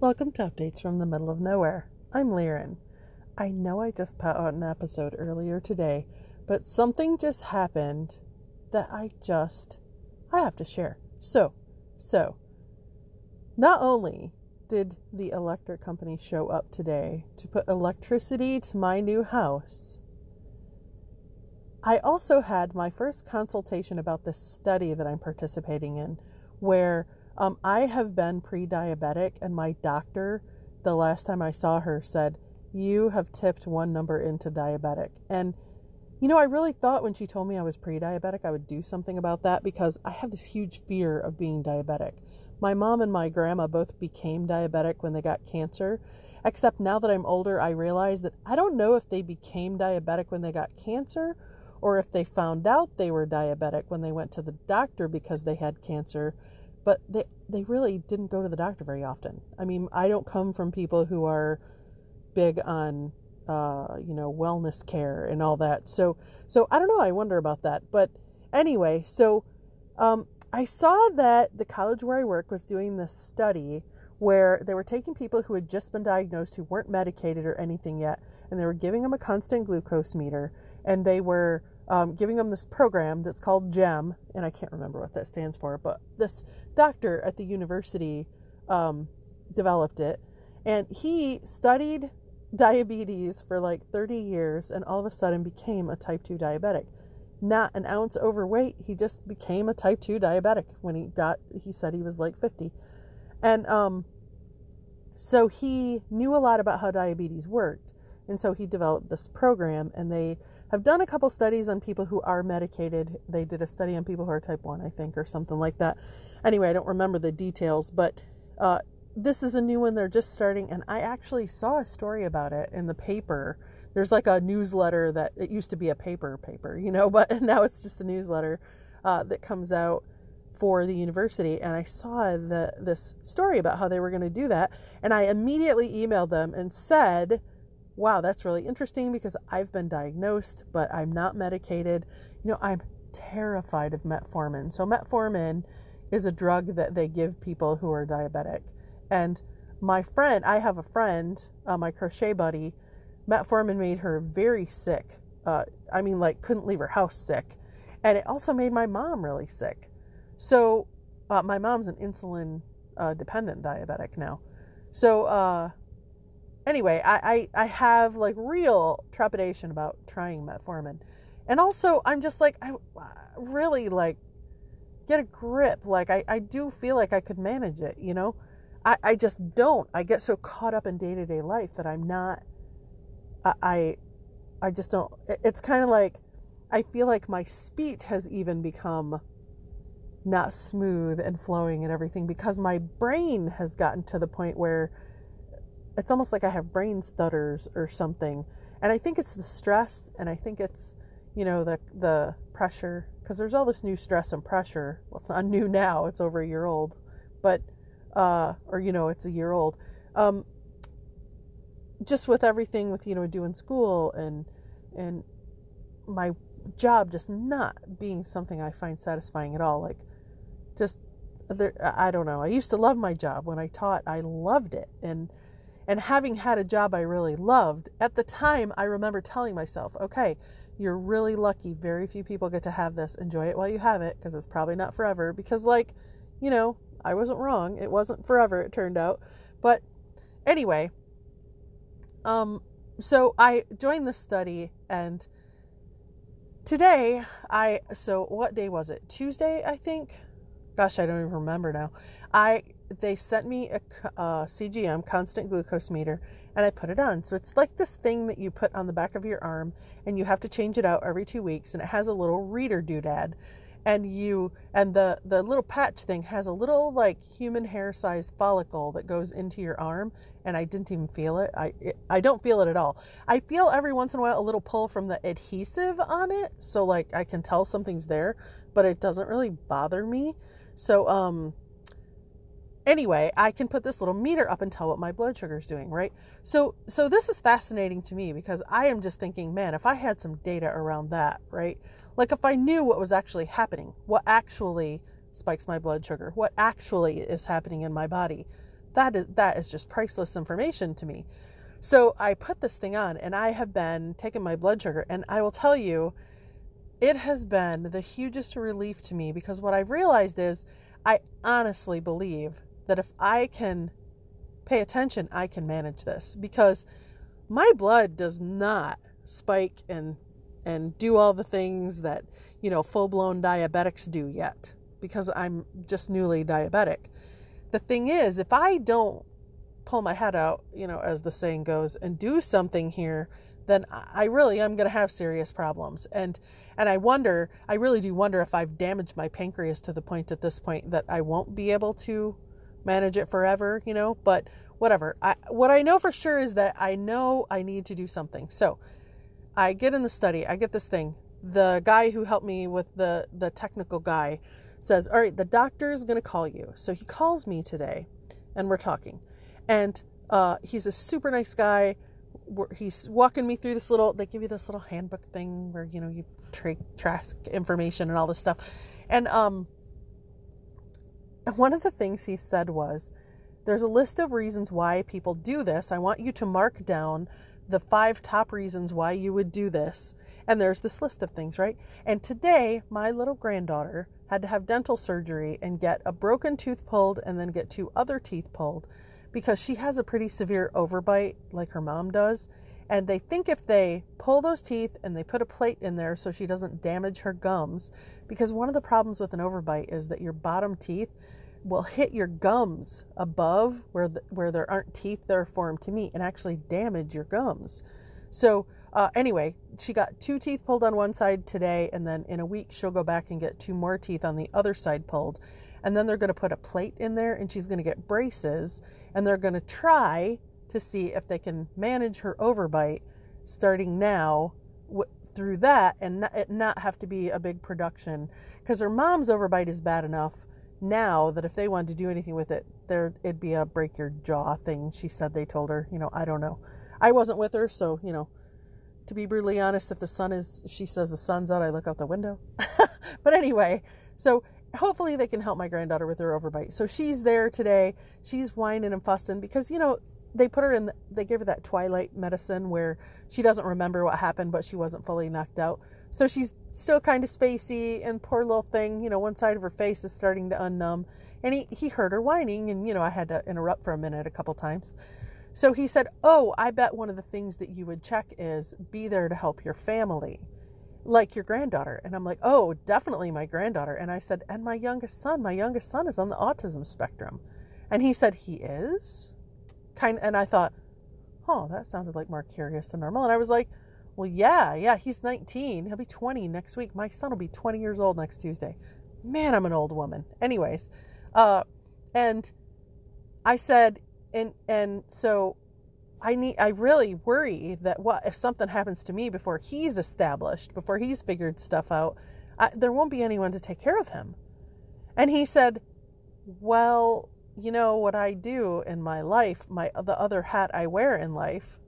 Welcome to Updates from the Middle of Nowhere. I'm Liren. I know I just put out an episode earlier today, but something just happened that I just I have to share. So, so not only did the electric company show up today to put electricity to my new house, I also had my first consultation about this study that I'm participating in where um, I have been pre diabetic, and my doctor, the last time I saw her, said, You have tipped one number into diabetic. And, you know, I really thought when she told me I was pre diabetic, I would do something about that because I have this huge fear of being diabetic. My mom and my grandma both became diabetic when they got cancer. Except now that I'm older, I realize that I don't know if they became diabetic when they got cancer or if they found out they were diabetic when they went to the doctor because they had cancer but they they really didn't go to the doctor very often. I mean, I don't come from people who are big on uh, you know wellness care and all that. So so I don't know. I wonder about that. But anyway, so um, I saw that the college where I work was doing this study where they were taking people who had just been diagnosed who weren't medicated or anything yet, and they were giving them a constant glucose meter, and they were um, giving them this program that's called GEM, and I can't remember what that stands for, but this doctor at the university um, developed it, and he studied diabetes for like 30 years and all of a sudden became a type 2 diabetic. Not an ounce overweight, he just became a type 2 diabetic when he got, he said he was like 50. And um, so he knew a lot about how diabetes worked. And so he developed this program, and they have done a couple studies on people who are medicated. They did a study on people who are type 1, I think, or something like that. Anyway, I don't remember the details, but uh, this is a new one. They're just starting, and I actually saw a story about it in the paper. There's like a newsletter that it used to be a paper paper, you know, but now it's just a newsletter uh, that comes out for the university. And I saw the, this story about how they were going to do that, and I immediately emailed them and said, wow, that's really interesting because I've been diagnosed, but I'm not medicated. You know, I'm terrified of metformin. So, metformin is a drug that they give people who are diabetic. And my friend, I have a friend, uh, my crochet buddy, metformin made her very sick. Uh, I mean, like, couldn't leave her house sick. And it also made my mom really sick. So, uh, my mom's an insulin uh, dependent diabetic now. So, uh, anyway, I, I, I have like real trepidation about trying metformin. And also, I'm just like, I uh, really like get a grip. Like, I, I do feel like I could manage it, you know? I, I just don't. I get so caught up in day to day life that I'm not, I, I, I just don't. It's kind of like, I feel like my speech has even become not smooth and flowing and everything because my brain has gotten to the point where it's almost like I have brain stutters or something. And I think it's the stress and I think it's, you know, the the pressure because there's all this new stress and pressure. Well, it's not new now, it's over a year old. But uh or you know, it's a year old. Um just with everything with, you know, doing school and and my job just not being something I find satisfying at all. Like just there, I don't know. I used to love my job when I taught. I loved it. And and having had a job I really loved, at the time I remember telling myself, okay, you're really lucky. Very few people get to have this. Enjoy it while you have it because it's probably not forever. Because, like, you know, I wasn't wrong. It wasn't forever, it turned out. But anyway, um, so I joined the study and today I, so what day was it? Tuesday, I think? Gosh, I don't even remember now. I they sent me a, a CGM constant glucose meter and I put it on. So it's like this thing that you put on the back of your arm and you have to change it out every 2 weeks and it has a little reader doodad and you and the the little patch thing has a little like human hair sized follicle that goes into your arm and I didn't even feel it. I it, I don't feel it at all. I feel every once in a while a little pull from the adhesive on it, so like I can tell something's there, but it doesn't really bother me. So um anyway, I can put this little meter up and tell what my blood sugar is doing, right? So so this is fascinating to me because I am just thinking, man, if I had some data around that, right? Like if I knew what was actually happening, what actually spikes my blood sugar, what actually is happening in my body, that is that is just priceless information to me. So I put this thing on and I have been taking my blood sugar and I will tell you it has been the hugest relief to me because what I've realized is I honestly believe that if I can pay attention, I can manage this because my blood does not spike and and do all the things that, you know, full-blown diabetics do yet because I'm just newly diabetic. The thing is, if I don't pull my head out, you know, as the saying goes, and do something here, then I really am going to have serious problems. And and I wonder, I really do wonder if I've damaged my pancreas to the point at this point that I won't be able to manage it forever, you know, but whatever. I what I know for sure is that I know I need to do something. So, I get in the study, I get this thing. The guy who helped me with the the technical guy says, "All right, the doctor is going to call you." So he calls me today and we're talking. And uh, he's a super nice guy. He's walking me through this little, they give you this little handbook thing where, you know, you tra- track information and all this stuff. And um, one of the things he said was, there's a list of reasons why people do this. I want you to mark down the five top reasons why you would do this. And there's this list of things, right? And today, my little granddaughter had to have dental surgery and get a broken tooth pulled and then get two other teeth pulled because she has a pretty severe overbite like her mom does. And they think if they pull those teeth and they put a plate in there so she doesn't damage her gums, because one of the problems with an overbite is that your bottom teeth will hit your gums above where the, where there aren't teeth that are formed to meet and actually damage your gums. So uh, anyway, she got two teeth pulled on one side today, and then in a week she'll go back and get two more teeth on the other side pulled and then they're going to put a plate in there and she's going to get braces and they're going to try to see if they can manage her overbite starting now through that and not, it not have to be a big production because her mom's overbite is bad enough now that if they wanted to do anything with it there it'd be a break your jaw thing she said they told her you know i don't know i wasn't with her so you know to be brutally honest if the sun is she says the sun's out i look out the window but anyway so hopefully they can help my granddaughter with her overbite. So she's there today. She's whining and fussing because you know they put her in. The, they gave her that twilight medicine where she doesn't remember what happened, but she wasn't fully knocked out. So she's still kind of spacey, and poor little thing, you know, one side of her face is starting to unnumb. And he he heard her whining, and you know I had to interrupt for a minute a couple times. So he said, "Oh, I bet one of the things that you would check is be there to help your family." like your granddaughter. And I'm like, oh, definitely my granddaughter. And I said, and my youngest son, my youngest son is on the autism spectrum. And he said, he is? Kind and I thought, oh, that sounded like more curious than normal. And I was like, well, yeah, yeah, he's 19. He'll be 20 next week. My son will be 20 years old next Tuesday. Man, I'm an old woman. Anyways, uh, and I said, and and so I need I really worry that what if something happens to me before he's established, before he's figured stuff out, I, there won't be anyone to take care of him. And he said, "Well, you know what I do in my life, my the other hat I wear in life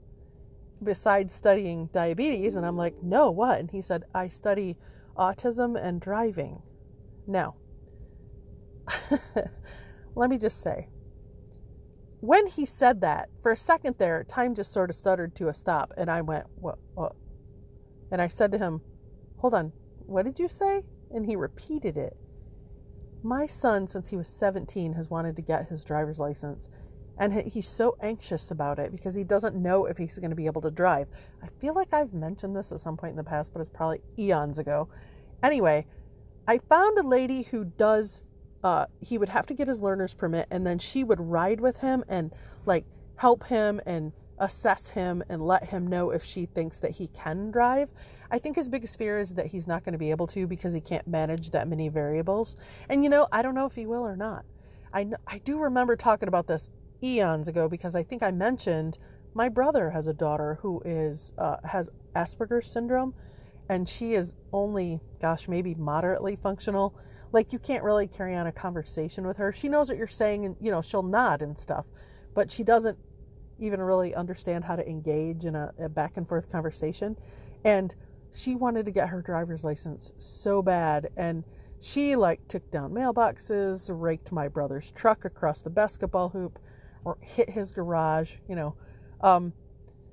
besides studying diabetes." And I'm like, "No, what?" And he said, "I study autism and driving." Now, let me just say, when he said that, for a second there, time just sort of stuttered to a stop, and I went, "What? What?" And I said to him, "Hold on, what did you say?" And he repeated it. My son, since he was 17, has wanted to get his driver's license, and he's so anxious about it because he doesn't know if he's going to be able to drive. I feel like I've mentioned this at some point in the past, but it's probably eons ago. Anyway, I found a lady who does uh, he would have to get his learner's permit and then she would ride with him and like help him and assess him and let him know if she thinks that he can drive. I think his biggest fear is that he's not going to be able to because he can't manage that many variables. And you know, I don't know if he will or not. I I do remember talking about this eons ago because I think I mentioned my brother has a daughter who is uh, has Asperger's syndrome, and she is only gosh maybe moderately functional like you can't really carry on a conversation with her. She knows what you're saying and you know, she'll nod and stuff, but she doesn't even really understand how to engage in a, a back and forth conversation. And she wanted to get her driver's license so bad and she like took down mailboxes, raked my brother's truck across the basketball hoop. or hit his garage, you know. Um,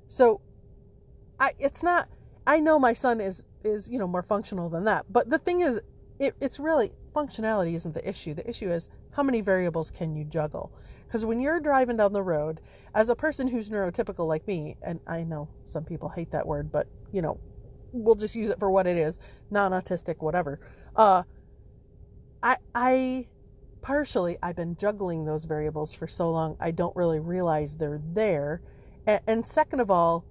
so I it's not I know my son is is, you know, more functional than that. But the thing is it, it's really functionality isn't the issue. The issue is how many variables can you juggle? Because when you're driving down the road, as a person who's neurotypical like me, and I know some people hate that word, but you know, we'll just use it for what it is, non-autistic, whatever. Uh, I I partially I've been juggling those variables for so long I don't really realize they're there. And, and second of all,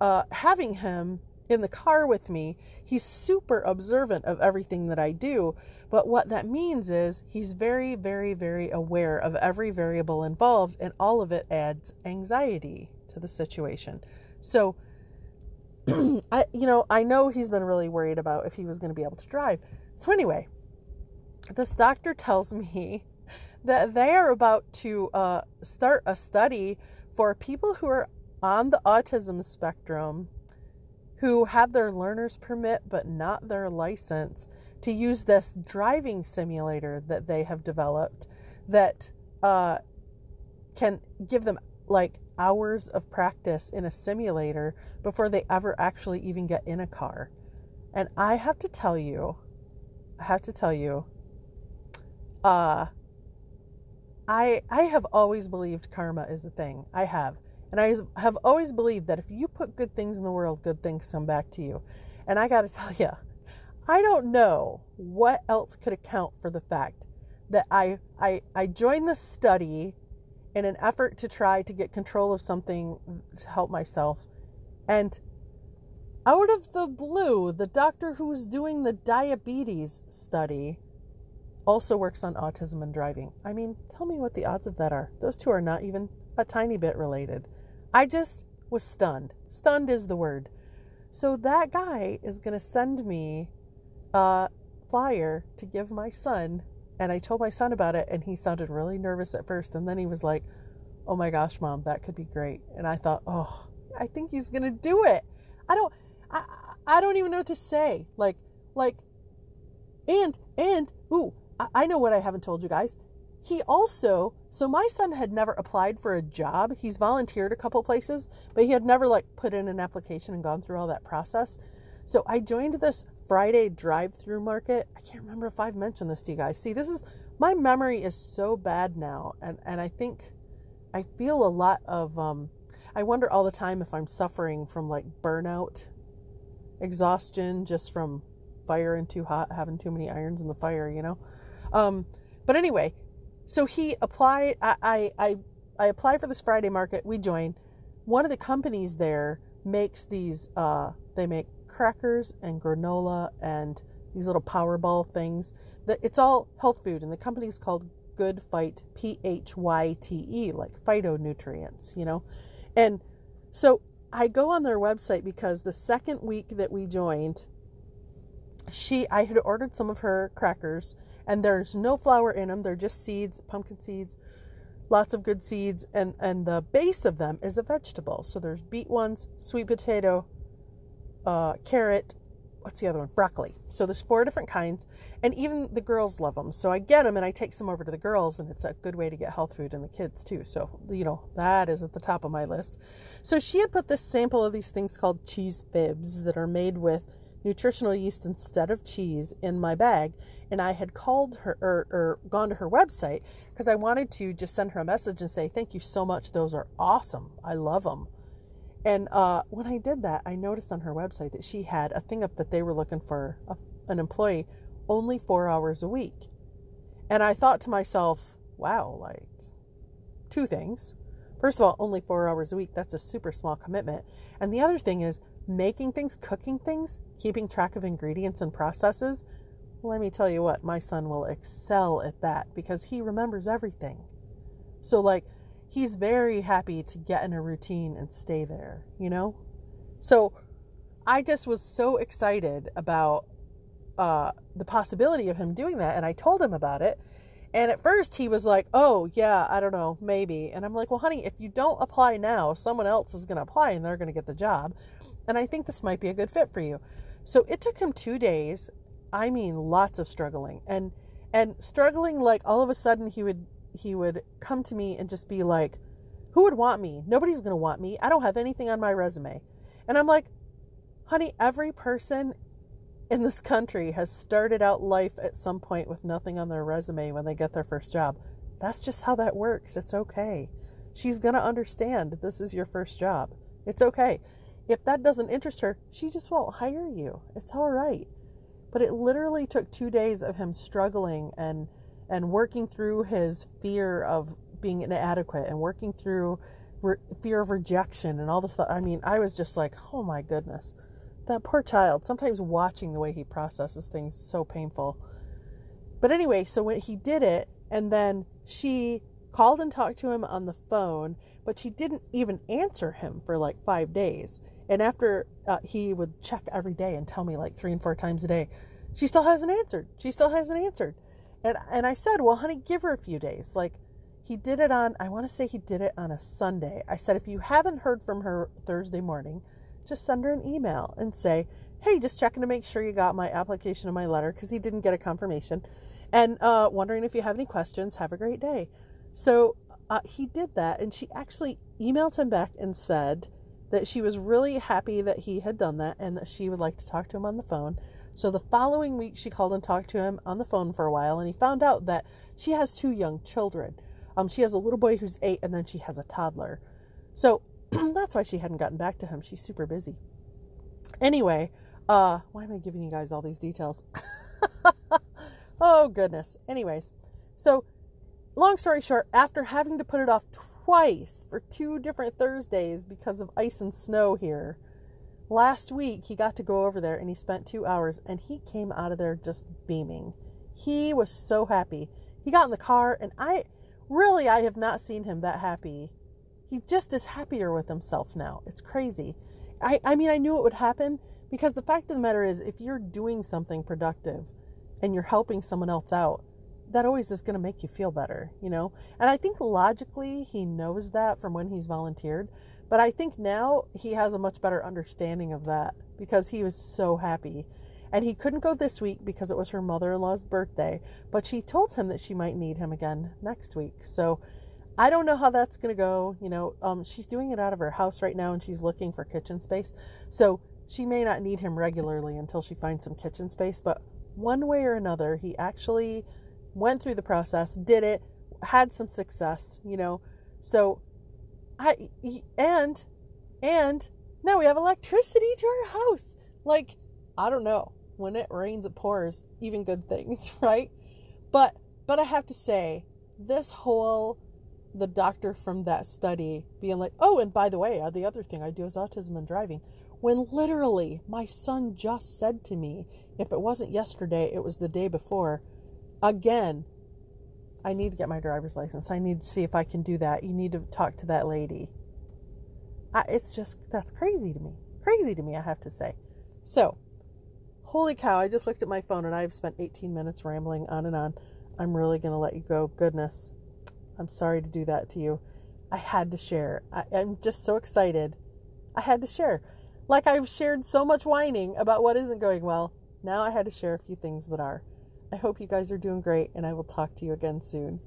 uh, having him in the car with me, he's super observant of everything that I do. But what that means is he's very, very, very aware of every variable involved, and all of it adds anxiety to the situation. So, I, you know, I know he's been really worried about if he was going to be able to drive. So, anyway, this doctor tells me that they are about to uh, start a study for people who are on the autism spectrum who have their learner's permit but not their license to use this driving simulator that they have developed that uh, can give them like hours of practice in a simulator before they ever actually even get in a car. And I have to tell you, I have to tell you, uh, I I have always believed karma is a thing. I have. And I have always believed that if you put good things in the world, good things come back to you. And I got to tell you, I don't know what else could account for the fact that I, I, I joined the study in an effort to try to get control of something to help myself. And out of the blue, the doctor who was doing the diabetes study also works on autism and driving. I mean, tell me what the odds of that are. Those two are not even a tiny bit related. I just was stunned. Stunned is the word. So that guy is going to send me a flyer to give my son. And I told my son about it, and he sounded really nervous at first. And then he was like, Oh my gosh, mom, that could be great. And I thought, Oh, I think he's going to do it. I don't, I, I don't even know what to say. Like, like, and, and, ooh, I, I know what I haven't told you guys. He also, so my son had never applied for a job. He's volunteered a couple places, but he had never like put in an application and gone through all that process. So I joined this Friday drive-through market. I can't remember if I've mentioned this to you guys. See, this is my memory is so bad now, and and I think I feel a lot of um, I wonder all the time if I'm suffering from like burnout, exhaustion, just from firing too hot, having too many irons in the fire, you know. Um, but anyway, so he applied. I, I, I, I applied for this Friday market. We joined. One of the companies there makes these. Uh, they make crackers and granola and these little Powerball things. It's all health food, and the company's called Good Phyte, P H Y T E, like phytonutrients, you know. And so I go on their website because the second week that we joined, she I had ordered some of her crackers and there's no flour in them. They're just seeds, pumpkin seeds, lots of good seeds, and and the base of them is a vegetable. So there's beet ones, sweet potato, uh, carrot. What's the other one? Broccoli. So there's four different kinds, and even the girls love them. So I get them and I take some over to the girls, and it's a good way to get health food in the kids too. So you know that is at the top of my list. So she had put this sample of these things called cheese fibs that are made with nutritional yeast instead of cheese in my bag and I had called her or, or gone to her website because I wanted to just send her a message and say, Thank you so much. Those are awesome. I love them. And uh, when I did that, I noticed on her website that she had a thing up that they were looking for a, an employee only four hours a week. And I thought to myself, wow, like two things. First of all, only four hours a week, that's a super small commitment. And the other thing is making things, cooking things, keeping track of ingredients and processes let me tell you what, my son will excel at that because he remembers everything. So, like, he's very happy to get in a routine and stay there, you know? So, I just was so excited about uh, the possibility of him doing that. And I told him about it. And at first, he was like, oh, yeah, I don't know, maybe. And I'm like, well, honey, if you don't apply now, someone else is going to apply and they're going to get the job. And I think this might be a good fit for you. So it took him two days I mean lots of struggling and and struggling like all of a sudden he would he would come to me and just be like Who would want me? Nobody's going to want me. I don't have anything on my resume. And I'm like, honey, every person in this country has started out life at some point with nothing on their resume when they get their first job. That's just how that works. It's okay. She's going to understand this is your first job. It's okay. If that doesn't interest her, she just won't hire you. It's all right. But it literally took two days of him struggling and and working through his fear of being inadequate and working through re- fear of rejection and all this stuff. I mean, I was just like, oh my goodness, that poor child. Sometimes watching the way he processes things is so painful. But anyway, so when he did it, and then she called and talked to him on the phone, but she didn't even answer him for like five days. And after uh, he would check every day and tell me like three and four times a day, she still hasn't answered. She still hasn't answered. And and I said, well, honey, give her a few days. Like he did it on, I want to say he did it on a Sunday. I said, if you haven't heard from her Thursday morning, just send her an email and say, hey, just checking to make sure you got my application and my letter because he didn't get a confirmation. And uh, wondering if you have any questions. Have a great day. So uh, he did that, and she actually emailed him back and said that she was really happy that he had done that and that she would like to talk to him on the phone. So the following week, she called and talked to him on the phone for a while, and he found out that she has two young children. Um, she has a little boy who's eight, and then she has a toddler. So that's why she hadn't gotten back to him. She's super busy. Anyway, uh, why am I giving you guys all these details? oh goodness. Anyways, so long story short, after having to put it off twice for two different Thursdays because of ice and snow here, last week he got to go over there and he spent two hours and he came out of there just beaming. He was so happy. He got in the car and I really I have not seen him that happy. He just is happier with himself now. It's crazy. I, I mean I knew it would happen because the fact of the matter is if you're doing something productive and you're helping someone else out, that always is going to make you feel better, you know? And I think logically he knows that from when he's volunteered. But I think now he has a much better understanding of that because he was so happy. And he couldn't go this week because it was her mother in law's birthday, but she told him that she might need him again next week. So I don't know how that's going to go. You know, um, she's doing it out of her house right now and she's looking for kitchen space. So she may not need him regularly until she finds some kitchen space. But one way or another, he actually went through the process, did it, had some success, you know. So I and and now we have electricity to our house. Like, I don't know. When it rains it pours, even good things, right? But but I have to say, this whole the doctor from that study being like, "Oh, and by the way, uh, the other thing I do is autism and driving." When literally my son just said to me, if it wasn't yesterday, it was the day before, again, I need to get my driver's license. I need to see if I can do that. You need to talk to that lady. I, it's just, that's crazy to me. Crazy to me, I have to say. So, holy cow, I just looked at my phone and I've spent 18 minutes rambling on and on. I'm really going to let you go. Goodness. I'm sorry to do that to you. I had to share. I, I'm just so excited. I had to share. Like I've shared so much whining about what isn't going well. Now I had to share a few things that are. I hope you guys are doing great, and I will talk to you again soon.